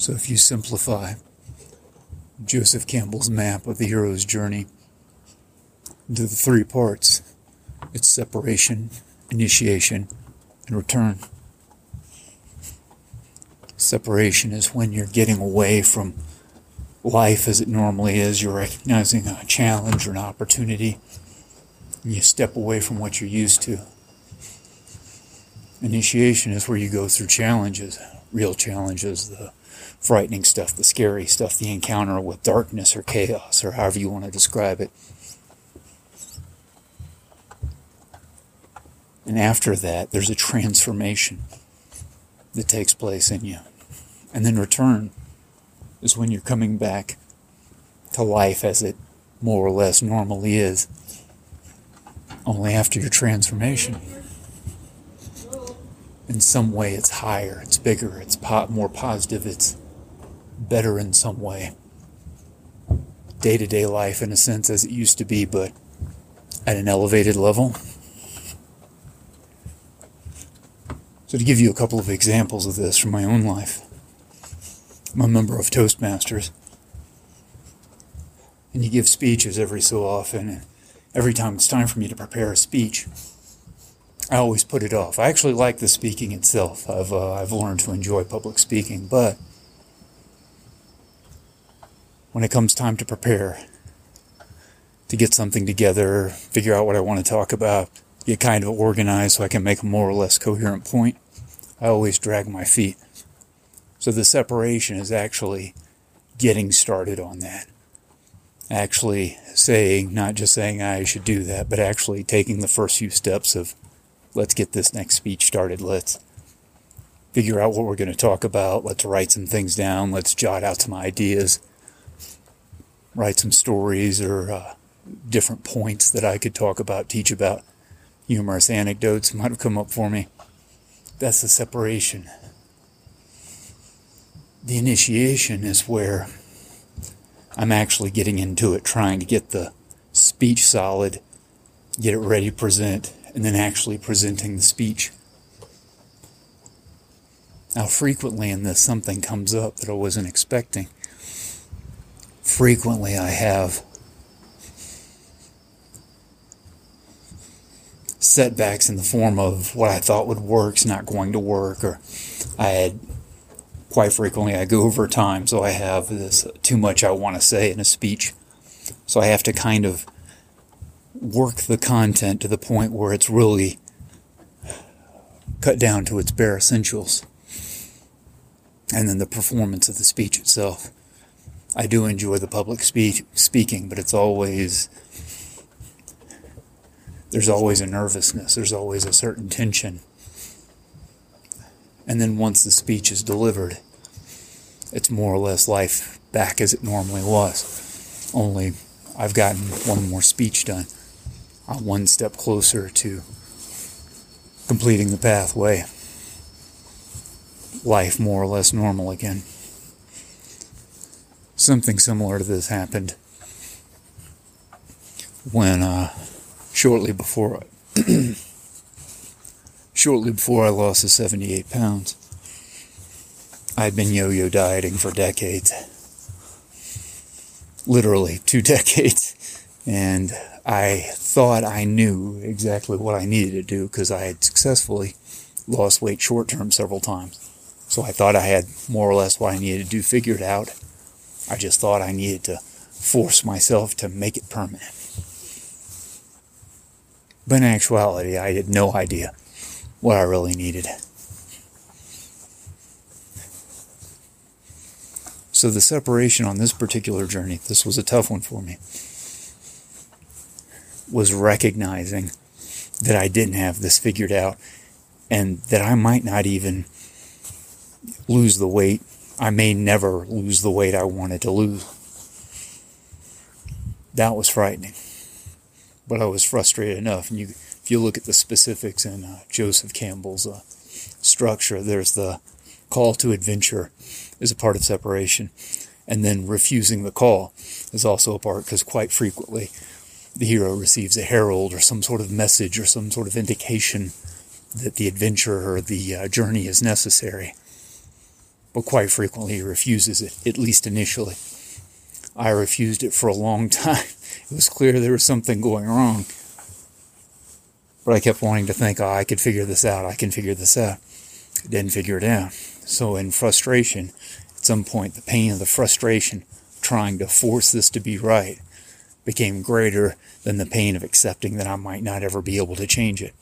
So if you simplify Joseph Campbell's map of the hero's journey into the three parts, it's separation, initiation, and return. Separation is when you're getting away from life as it normally is. You're recognizing a challenge or an opportunity, and you step away from what you're used to. Initiation is where you go through challenges, real challenges, the frightening stuff, the scary stuff, the encounter with darkness or chaos, or however you want to describe it. And after that, there's a transformation that takes place in you. And then return is when you're coming back to life as it more or less normally is, only after your transformation. In some way, it's higher, it's bigger, it's po- more positive, it's better in some way. Day to day life, in a sense, as it used to be, but at an elevated level. So, to give you a couple of examples of this from my own life, I'm a member of Toastmasters, and you give speeches every so often, and every time it's time for me to prepare a speech, I always put it off. I actually like the speaking itself. I've uh, I've learned to enjoy public speaking, but when it comes time to prepare, to get something together, figure out what I want to talk about, get kind of organized so I can make a more or less coherent point, I always drag my feet. So the separation is actually getting started on that. Actually saying, not just saying I should do that, but actually taking the first few steps of let's get this next speech started. Let's figure out what we're going to talk about. Let's write some things down. Let's jot out some ideas write some stories or uh, different points that I could talk about, teach about. Humorous anecdotes might have come up for me. That's the separation. The initiation is where I'm actually getting into it, trying to get the speech solid, get it ready to present, and then actually presenting the speech. Now, frequently in this, something comes up that I wasn't expecting frequently I have setbacks in the form of what I thought would work is not going to work, or I had quite frequently I go over time, so I have this too much I want to say in a speech. So I have to kind of work the content to the point where it's really cut down to its bare essentials. And then the performance of the speech itself. I do enjoy the public speech, speaking, but it's always there's always a nervousness, there's always a certain tension. And then once the speech is delivered, it's more or less life back as it normally was. Only I've gotten one more speech done. One step closer to completing the pathway. Life more or less normal again something similar to this happened when uh, shortly before shortly before I lost the 78 pounds. I'd been yo-yo dieting for decades. Literally two decades. And I thought I knew exactly what I needed to do because I had successfully lost weight short term several times. So I thought I had more or less what I needed to do figured out. I just thought I needed to force myself to make it permanent. But in actuality, I had no idea what I really needed. So the separation on this particular journey, this was a tough one for me, was recognizing that I didn't have this figured out and that I might not even lose the weight I may never lose the weight I wanted to lose. That was frightening. But I was frustrated enough. And you, if you look at the specifics in uh, Joseph Campbell's uh, structure, there's the call to adventure is a part of separation. And then refusing the call is also a part because quite frequently the hero receives a herald or some sort of message or some sort of indication that the adventure or the uh, journey is necessary but quite frequently he refuses it, at least initially. I refused it for a long time. It was clear there was something going wrong. But I kept wanting to think, oh, I could figure this out, I can figure this out. I didn't figure it out. So, in frustration, at some point, the pain of the frustration trying to force this to be right became greater than the pain of accepting that I might not ever be able to change it.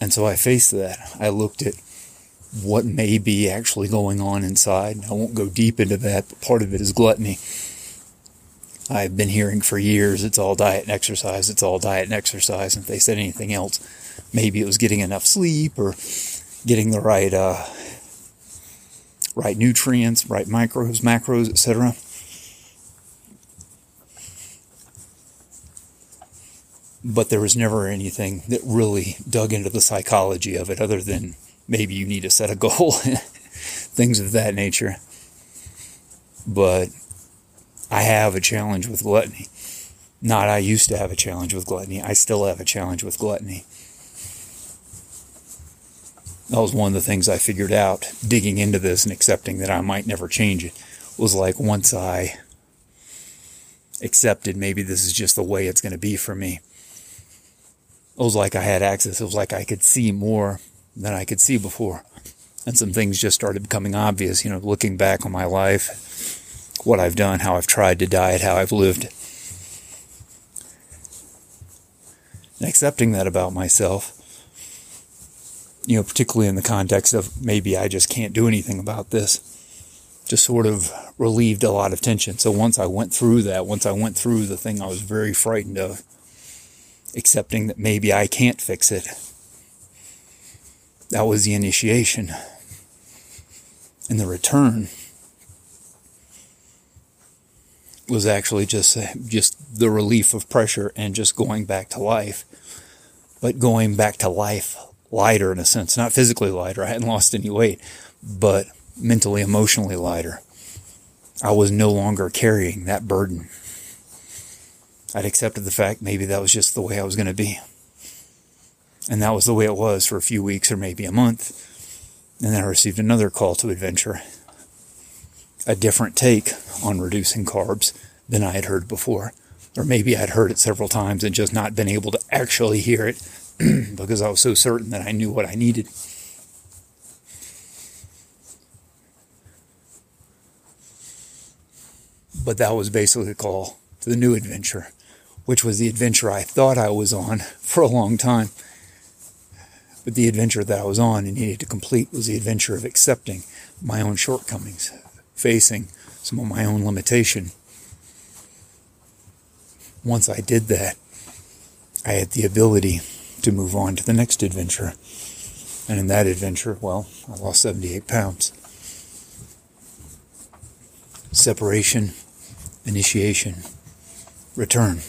And so I faced that. I looked at what may be actually going on inside. I won't go deep into that, but part of it is gluttony. I've been hearing for years it's all diet and exercise, it's all diet and exercise. And if they said anything else, maybe it was getting enough sleep or getting the right uh, right nutrients, right microbes, macros, etc. But there was never anything that really dug into the psychology of it other than maybe you need to set a goal, things of that nature. But I have a challenge with gluttony. Not I used to have a challenge with gluttony. I still have a challenge with gluttony. That was one of the things I figured out digging into this and accepting that I might never change it. Was like once I accepted maybe this is just the way it's going to be for me. It was like I had access. It was like I could see more than I could see before. And some things just started becoming obvious, you know, looking back on my life, what I've done, how I've tried to diet, how I've lived. And accepting that about myself you know, particularly in the context of maybe I just can't do anything about this, just sort of relieved a lot of tension. So once I went through that, once I went through the thing I was very frightened of, accepting that maybe I can't fix it, that was the initiation. And the return was actually just just the relief of pressure and just going back to life. But going back to life lighter in a sense, not physically lighter. I hadn't lost any weight, but mentally, emotionally lighter. I was no longer carrying that burden. I'd accepted the fact maybe that was just the way I was going to be. And that was the way it was for a few weeks or maybe a month. And then I received another call to adventure, a different take on reducing carbs than I had heard before. Or maybe I'd heard it several times and just not been able to actually hear it because I was so certain that I knew what I needed. But that was basically the call to the new adventure, which was the adventure I thought I was on for a long time. But the adventure that I was on and needed to complete was the adventure of accepting my own shortcomings, facing some of my own limitation. Once I did that, I had the ability to move on to the next adventure. And in that adventure, well, I lost 78 pounds. Separation, initiation, return.